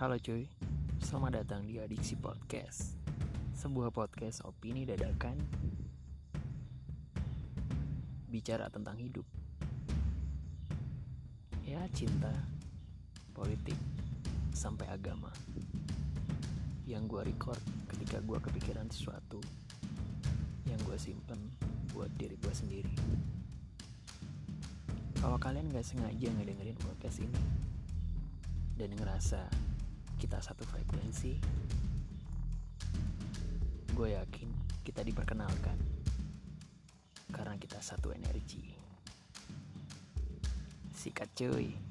Halo cuy, selamat datang di Adiksi Podcast. Sebuah podcast opini dadakan Bicara tentang hidup. Ya cinta, politik, sampai agama. Yang gue record ketika gue kepikiran sesuatu Yang gue simpen buat diri gue sendiri. Kalau kalian gak sengaja ngedengerin podcast ini Dan ngerasa kita satu frekuensi, gue yakin kita diperkenalkan karena kita satu energi. Sikat cuy.